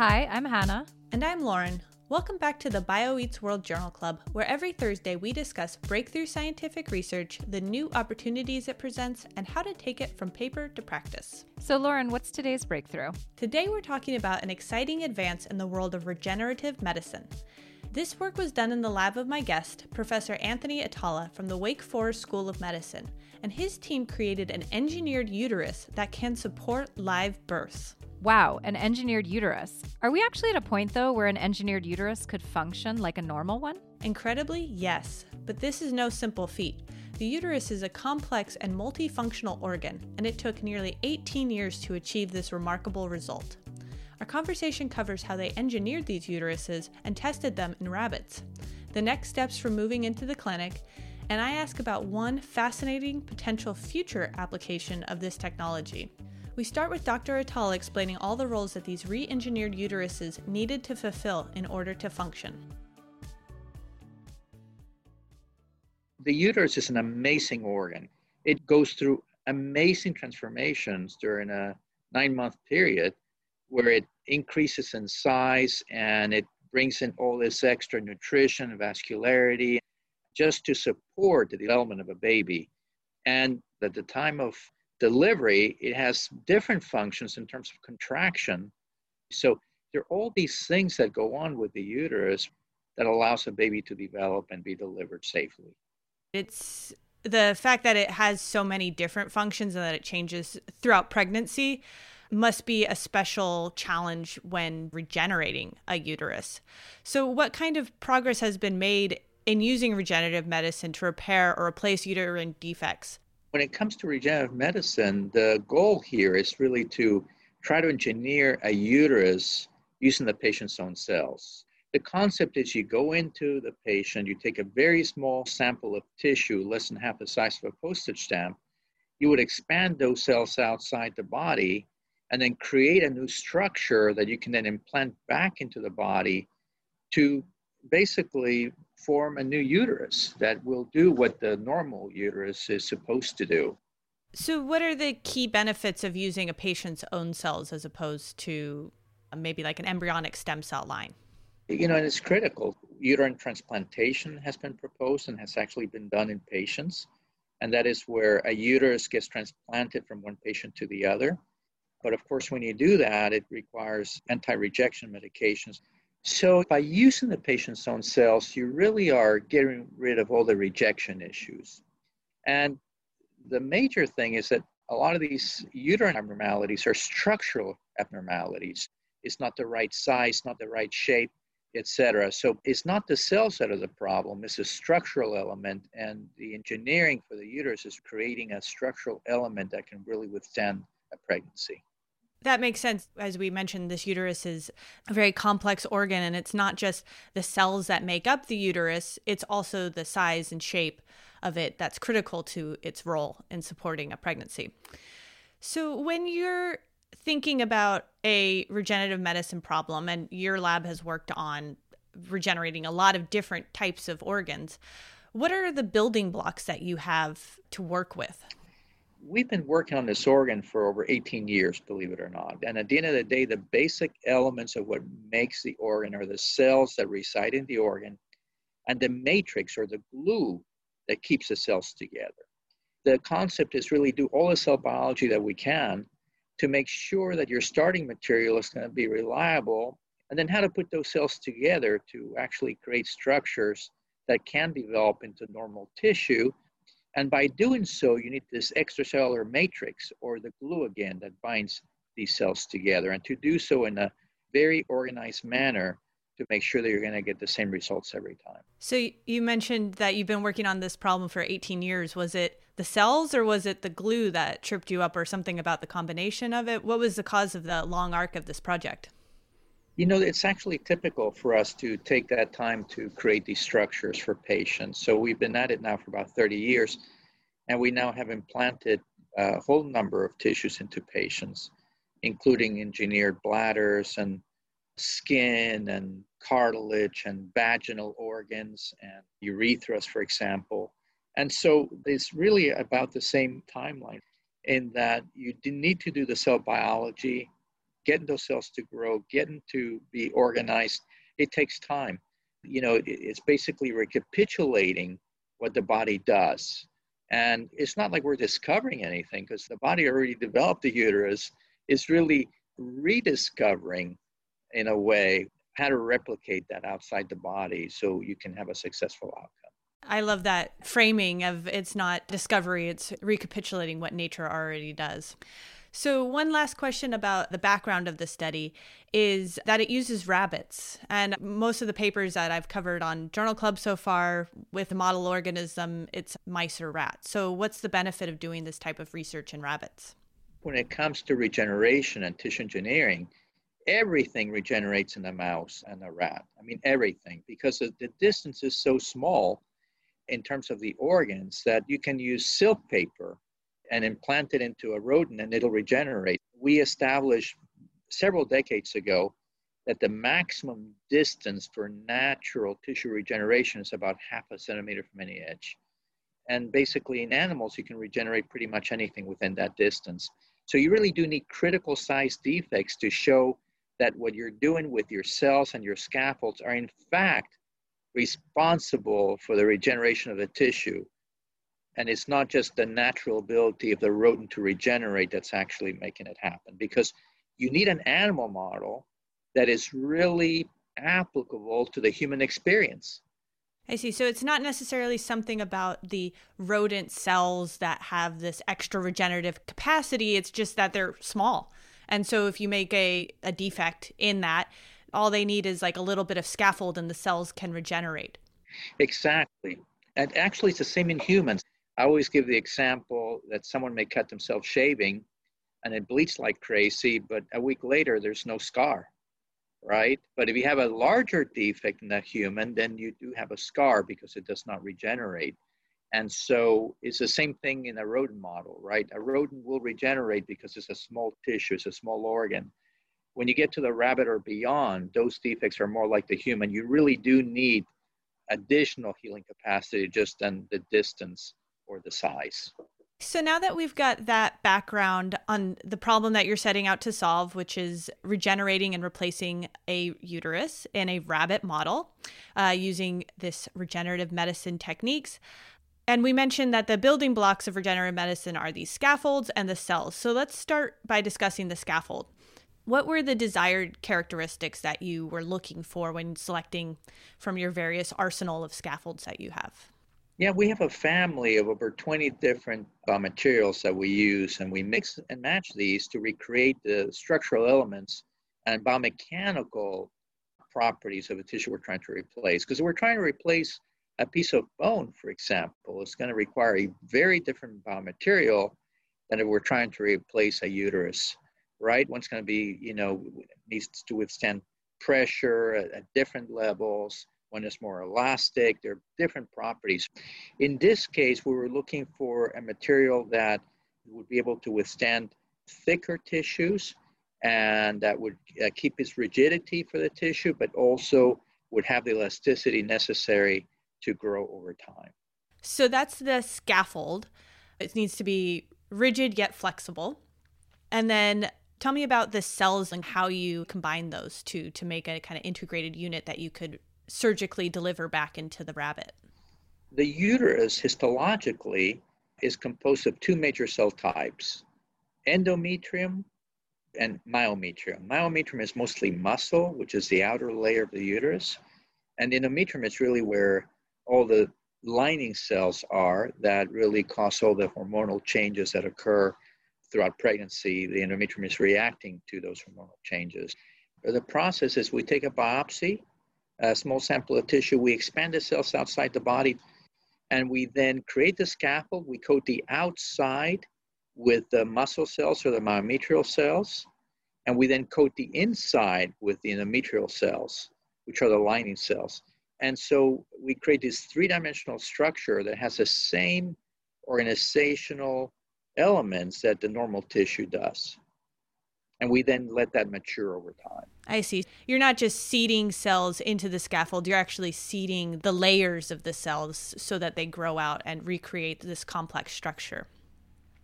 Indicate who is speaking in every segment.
Speaker 1: Hi, I'm Hannah.
Speaker 2: And I'm Lauren. Welcome back to the BioEats World Journal Club, where every Thursday we discuss breakthrough scientific research, the new opportunities it presents, and how to take it from paper to practice.
Speaker 1: So, Lauren, what's today's breakthrough?
Speaker 2: Today we're talking about an exciting advance in the world of regenerative medicine. This work was done in the lab of my guest, Professor Anthony Atala from the Wake Forest School of Medicine, and his team created an engineered uterus that can support live births.
Speaker 1: Wow, an engineered uterus. Are we actually at a point, though, where an engineered uterus could function like a normal one?
Speaker 2: Incredibly, yes. But this is no simple feat. The uterus is a complex and multifunctional organ, and it took nearly 18 years to achieve this remarkable result. Our conversation covers how they engineered these uteruses and tested them in rabbits, the next steps for moving into the clinic, and I ask about one fascinating potential future application of this technology. We start with Dr. Atala explaining all the roles that these re engineered uteruses needed to fulfill in order to function.
Speaker 3: The uterus is an amazing organ. It goes through amazing transformations during a nine month period where it increases in size and it brings in all this extra nutrition, vascularity, just to support the development of a baby. And at the time of delivery, it has different functions in terms of contraction. So there are all these things that go on with the uterus that allows a baby to develop and be delivered safely.
Speaker 2: It's the fact that it has so many different functions and that it changes throughout pregnancy must be a special challenge when regenerating a uterus. So, what kind of progress has been made in using regenerative medicine to repair or replace uterine defects?
Speaker 3: when it comes to regenerative medicine, the goal here is really to try to engineer a uterus using the patient's own cells. The concept is you go into the patient, you take a very small sample of tissue, less than half the size of a postage stamp, you would expand those cells outside the body and then create a new structure that you can then implant back into the body to basically form a new uterus that will do what the normal uterus is supposed to do.
Speaker 2: So, what are the key benefits of using a patient's own cells as opposed to uh, maybe like an embryonic stem cell line?
Speaker 3: You know, and it's critical. Uterine transplantation has been proposed and has actually been done in patients. And that is where a uterus gets transplanted from one patient to the other. But of course, when you do that, it requires anti rejection medications. So by using the patient's own cells, you really are getting rid of all the rejection issues. And the major thing is that a lot of these uterine abnormalities are structural abnormalities. It's not the right size, not the right shape, etc. So it's not the cells that are the problem, it's a structural element. And the engineering for the uterus is creating a structural element that can really withstand a pregnancy.
Speaker 2: That makes sense. As we mentioned, this uterus is a very complex organ, and it's not just the cells that make up the uterus, it's also the size and shape of it that's critical to its role in supporting a pregnancy. So, when you're thinking about a regenerative medicine problem, and your lab has worked on regenerating a lot of different types of organs, what are the building blocks that you have to work with?
Speaker 3: We've been working on this organ for over 18 years, believe it or not. And at the end of the day, the basic elements of what makes the organ are the cells that reside in the organ and the matrix or the glue that keeps the cells together. The concept is really do all the cell biology that we can to make sure that your starting material is going to be reliable, and then how to put those cells together to actually create structures that can develop into normal tissue and by doing so, you need this extracellular matrix or the glue again that binds these cells together. And to do so in a very organized manner to make sure that you're going to get the same results every time.
Speaker 2: So you mentioned that you've been working on this problem for 18 years. Was it the cells or was it the glue that tripped you up or something about the combination of it? What was the cause of the long arc of this project?
Speaker 3: You know, it's actually typical for us to take that time to create these structures for patients. So we've been at it now for about 30 years, and we now have implanted a whole number of tissues into patients, including engineered bladders and skin and cartilage and vaginal organs and urethras, for example. And so it's really about the same timeline in that you need to do the cell biology getting those cells to grow, getting to be organized, it takes time. You know, it's basically recapitulating what the body does. And it's not like we're discovering anything because the body already developed the uterus. It's really rediscovering, in a way, how to replicate that outside the body so you can have a successful outcome.
Speaker 2: I love that framing of it's not discovery, it's recapitulating what nature already does. So, one last question about the background of the study is that it uses rabbits. And most of the papers that I've covered on Journal Club so far with model organism, it's mice or rats. So, what's the benefit of doing this type of research in rabbits?
Speaker 3: When it comes to regeneration and tissue engineering, everything regenerates in a mouse and a rat. I mean, everything, because the distance is so small in terms of the organs that you can use silk paper and implant it into a rodent and it'll regenerate. We established several decades ago that the maximum distance for natural tissue regeneration is about half a centimeter from any edge. And basically, in animals, you can regenerate pretty much anything within that distance. So, you really do need critical size defects to show that what you're doing with your cells and your scaffolds are, in fact, responsible for the regeneration of the tissue and it's not just the natural ability of the rodent to regenerate that's actually making it happen because you need an animal model that is really applicable to the human experience.
Speaker 2: I see. So it's not necessarily something about the rodent cells that have this extra regenerative capacity. It's just that they're small. And so if you make a, a defect in that, all they need is like a little bit of scaffold and the cells can regenerate.
Speaker 3: Exactly. And actually, it's the same in humans. I always give the example that someone may cut themselves shaving and it bleeds like crazy, but a week later there's no scar, right? But if you have a larger defect in that human, then you do have a scar because it does not regenerate. And so it's the same thing in a rodent model, right? A rodent will regenerate because it's a small tissue, it's a small organ. When you get to the rabbit or beyond, those defects are more like the human. You really do need additional healing capacity just than the distance or the size.
Speaker 2: So now that we've got that background on the problem that you're setting out to solve, which is regenerating and replacing a uterus in a rabbit model uh, using this regenerative medicine techniques, and we mentioned that the building blocks of regenerative medicine are these scaffolds and the cells. So let's start by discussing the scaffold. What were the desired characteristics that you were looking for when selecting from your various arsenal of scaffolds that you have?
Speaker 3: Yeah, we have a family of over 20 different uh, materials that we use, and we mix and match these to recreate the structural elements and biomechanical properties of a tissue we're trying to replace. Because if we're trying to replace a piece of bone, for example, it's going to require a very different biomaterial than if we're trying to replace a uterus, right? One's going to be, you know, needs to withstand pressure at, at different levels one is more elastic. There are different properties. In this case, we were looking for a material that would be able to withstand thicker tissues and that would uh, keep its rigidity for the tissue, but also would have the elasticity necessary to grow over time.
Speaker 2: So that's the scaffold. It needs to be rigid yet flexible. And then tell me about the cells and how you combine those two to make a kind of integrated unit that you could surgically deliver back into the rabbit?
Speaker 3: The uterus, histologically, is composed of two major cell types endometrium and myometrium. Myometrium is mostly muscle, which is the outer layer of the uterus, and endometrium is really where all the lining cells are that really cause all the hormonal changes that occur throughout pregnancy. The endometrium is reacting to those hormonal changes. The process is we take a biopsy a small sample of tissue, we expand the cells outside the body, and we then create the scaffold. We coat the outside with the muscle cells or the myometrial cells, and we then coat the inside with the endometrial cells, which are the lining cells. And so we create this three dimensional structure that has the same organizational elements that the normal tissue does and we then let that mature over time.
Speaker 2: I see. You're not just seeding cells into the scaffold, you're actually seeding the layers of the cells so that they grow out and recreate this complex structure.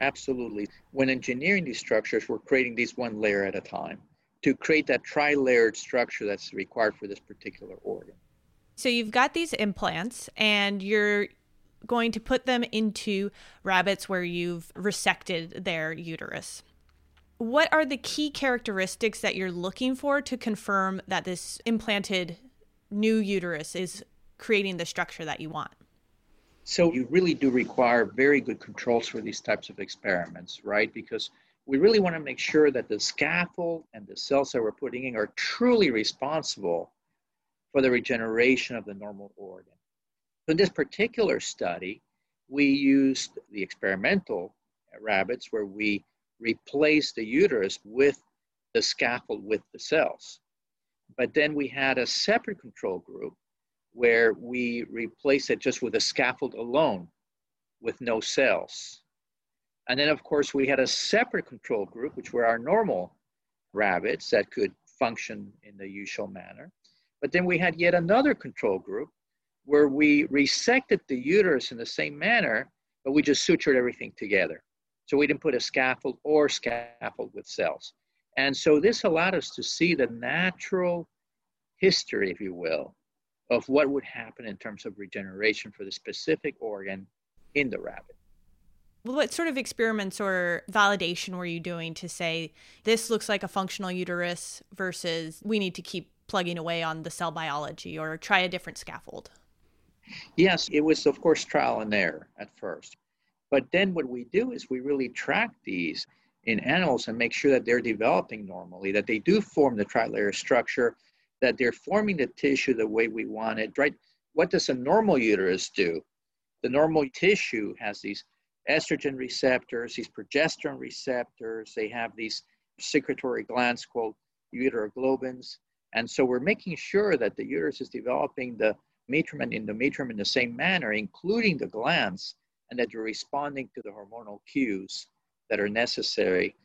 Speaker 3: Absolutely. When engineering these structures, we're creating these one layer at a time. to create that tri-layered structure that's required for this particular organ.
Speaker 2: So you've got these implants and you're going to put them into rabbits where you've resected their uterus. What are the key characteristics that you're looking for to confirm that this implanted new uterus is creating the structure that you want?
Speaker 3: So you really do require very good controls for these types of experiments, right? Because we really want to make sure that the scaffold and the cells that we're putting in are truly responsible for the regeneration of the normal organ. So in this particular study, we used the experimental rabbits where we replaced the uterus with the scaffold with the cells. But then we had a separate control group where we replaced it just with a scaffold alone with no cells. And then, of course, we had a separate control group, which were our normal rabbits that could function in the usual manner. But then we had yet another control group where we resected the uterus in the same manner, but we just sutured everything together. So we didn't put a scaffold or scaffold with cells. And so this allowed us to see the natural history, if you will, of what would happen in terms of regeneration for the specific organ in the rabbit.
Speaker 2: Well, what sort of experiments or validation were you doing to say this looks like a functional uterus versus we need to keep plugging away on the cell biology or try a different scaffold?
Speaker 3: Yes, it was, of course, trial and error at first. But then what we do is we really track these in animals and make sure that they're developing normally, that they do form the trilayer structure, that they're forming the tissue the way we want it, right? What does a normal uterus do? The normal tissue has these estrogen receptors, these progesterone receptors, they have these secretory glands called uteroglobins. And so we're making sure that the uterus is developing the metrium and endometrium in the same manner, including the glands, and that you're responding to the hormonal cues that are necessary.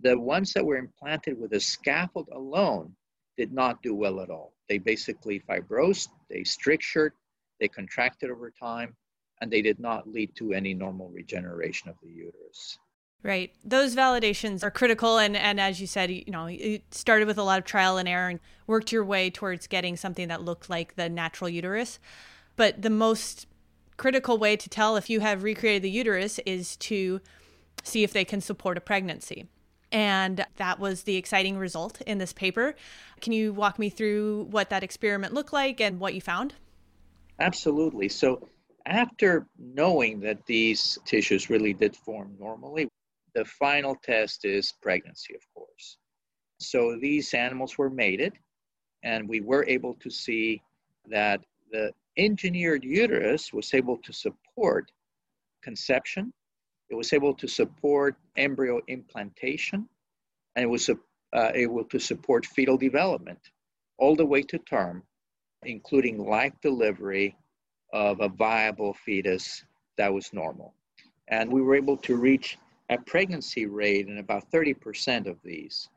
Speaker 3: The ones that were implanted with a scaffold alone did not do well at all. They basically fibrosed, they strictured, they contracted over time, and they did not lead to any normal regeneration of the uterus.
Speaker 2: Right. Those validations are critical. And, and as you said, you know, you started with a lot of trial and error and worked your way towards getting something that looked like the natural uterus. But the most critical way to tell if you have recreated the uterus is to see if they can support a pregnancy. And that was the exciting result in this paper. Can you walk me through what that experiment looked like and what you found?
Speaker 3: Absolutely. So, after knowing that these tissues really did form normally, the final test is pregnancy, of course. So these animals were mated, and we were able to see that the engineered uterus was able to support conception, it was able to support embryo implantation, and it was uh, able to support fetal development all the way to term, including life delivery of a viable fetus that was normal. And we were able to reach a pregnancy rate in about 30% of these.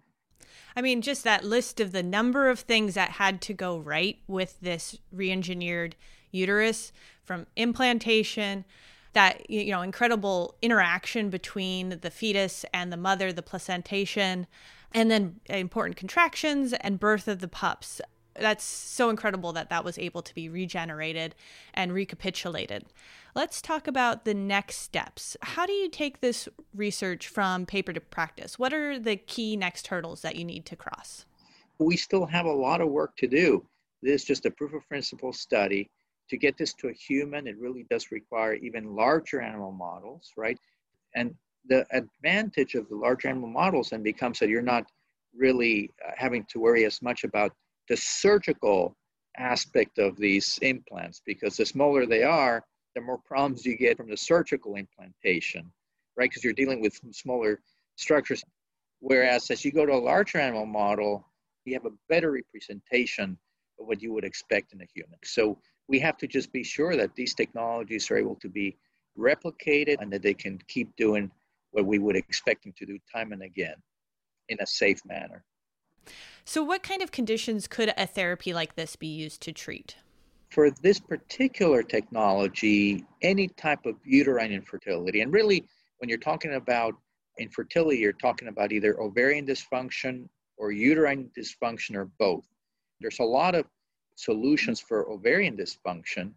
Speaker 2: I mean, just that list of the number of things that had to go right with this re engineered uterus from implantation, that, you know, incredible interaction between the fetus and the mother, the placentation, and then important contractions and birth of the pups. That's so incredible that that was able to be regenerated and recapitulated. Let's talk about the next steps. How do you take this research from paper to practice? What are the key next hurdles that you need to cross?
Speaker 3: We still have a lot of work to do. This is just a proof of principle study. To get this to a human, it really does require even larger animal models, right? And the advantage of the large animal models then becomes that you're not really uh, having to worry as much about the surgical aspect of these implants because the smaller they are, the more problems you get from the surgical implantation, right? Because you're dealing with smaller structures. Whereas as you go to a larger animal model, you have a better representation of what you would expect in a human. So we have to just be sure that these technologies are able to be replicated and that they can keep doing what we would expect them to do time and again in a safe manner.
Speaker 2: So, what kind of conditions could a therapy like this be used to treat?
Speaker 3: for this particular technology, any type of uterine infertility, and really when you're talking about infertility, you're talking about either ovarian dysfunction or uterine dysfunction or both. There's a lot of solutions for ovarian dysfunction,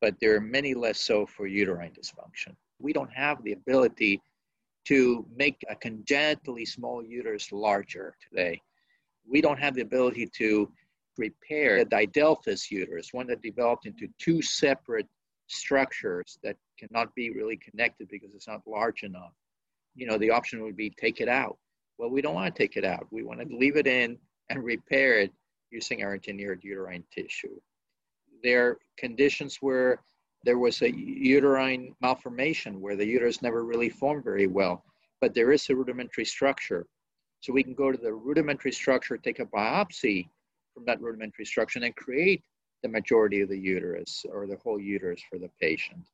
Speaker 3: but there are many less so for uterine dysfunction. We don't have the ability to make a congenitally small uterus larger today. We don't have the ability to repair a didelphys uterus, one that developed into two separate structures that cannot be really connected because it's not large enough. You know, the option would be take it out. Well, we don't want to take it out. We want to leave it in and repair it using our engineered uterine tissue. There are conditions where there was a uterine malformation where the uterus never really formed very well, but there is a rudimentary structure. So we can go to the rudimentary structure, take a biopsy from that rudimentary structure, and create the majority of the uterus or the whole uterus for the patient.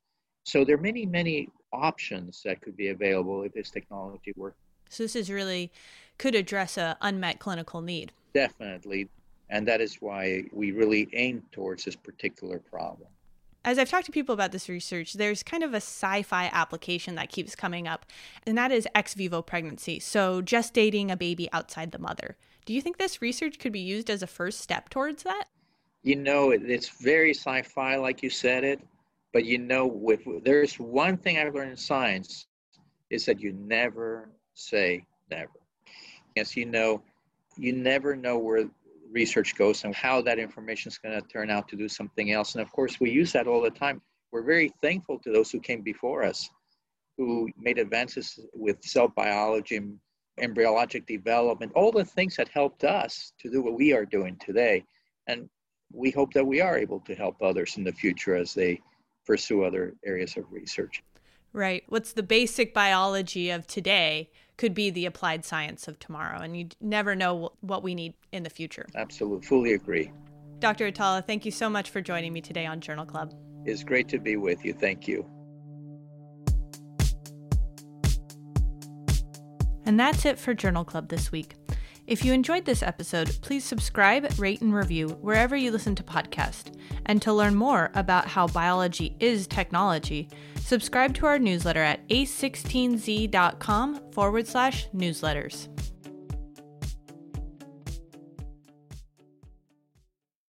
Speaker 3: So there are many, many options that could be available if this technology worked.
Speaker 2: So this is really could address a unmet clinical need.
Speaker 3: Definitely. And that is why we really aim towards this particular problem.
Speaker 2: As I've talked to people about this research, there's kind of a sci fi application that keeps coming up, and that is ex vivo pregnancy. So, gestating a baby outside the mother. Do you think this research could be used as a first step towards that?
Speaker 3: You know, it's very sci fi, like you said it. But you know, with there's one thing I've learned in science is that you never say never. Yes, you know, you never know where research goes and how that information is going to turn out to do something else. And of course, we use that all the time. We're very thankful to those who came before us, who made advances with cell biology embryologic development, all the things that helped us to do what we are doing today. And we hope that we are able to help others in the future as they pursue other areas of research.
Speaker 2: Right. What's the basic biology of today could be the applied science of tomorrow, and you never know what we need in the future.
Speaker 3: Absolutely. Fully agree.
Speaker 2: Dr. Atala, thank you so much for joining me today on Journal Club.
Speaker 3: It's great to be with you. Thank you.
Speaker 2: And that's it for Journal Club this week. If you enjoyed this episode, please subscribe, rate, and review wherever you listen to podcasts. And to learn more about how biology is technology, subscribe to our newsletter at a16z.com forward slash newsletters.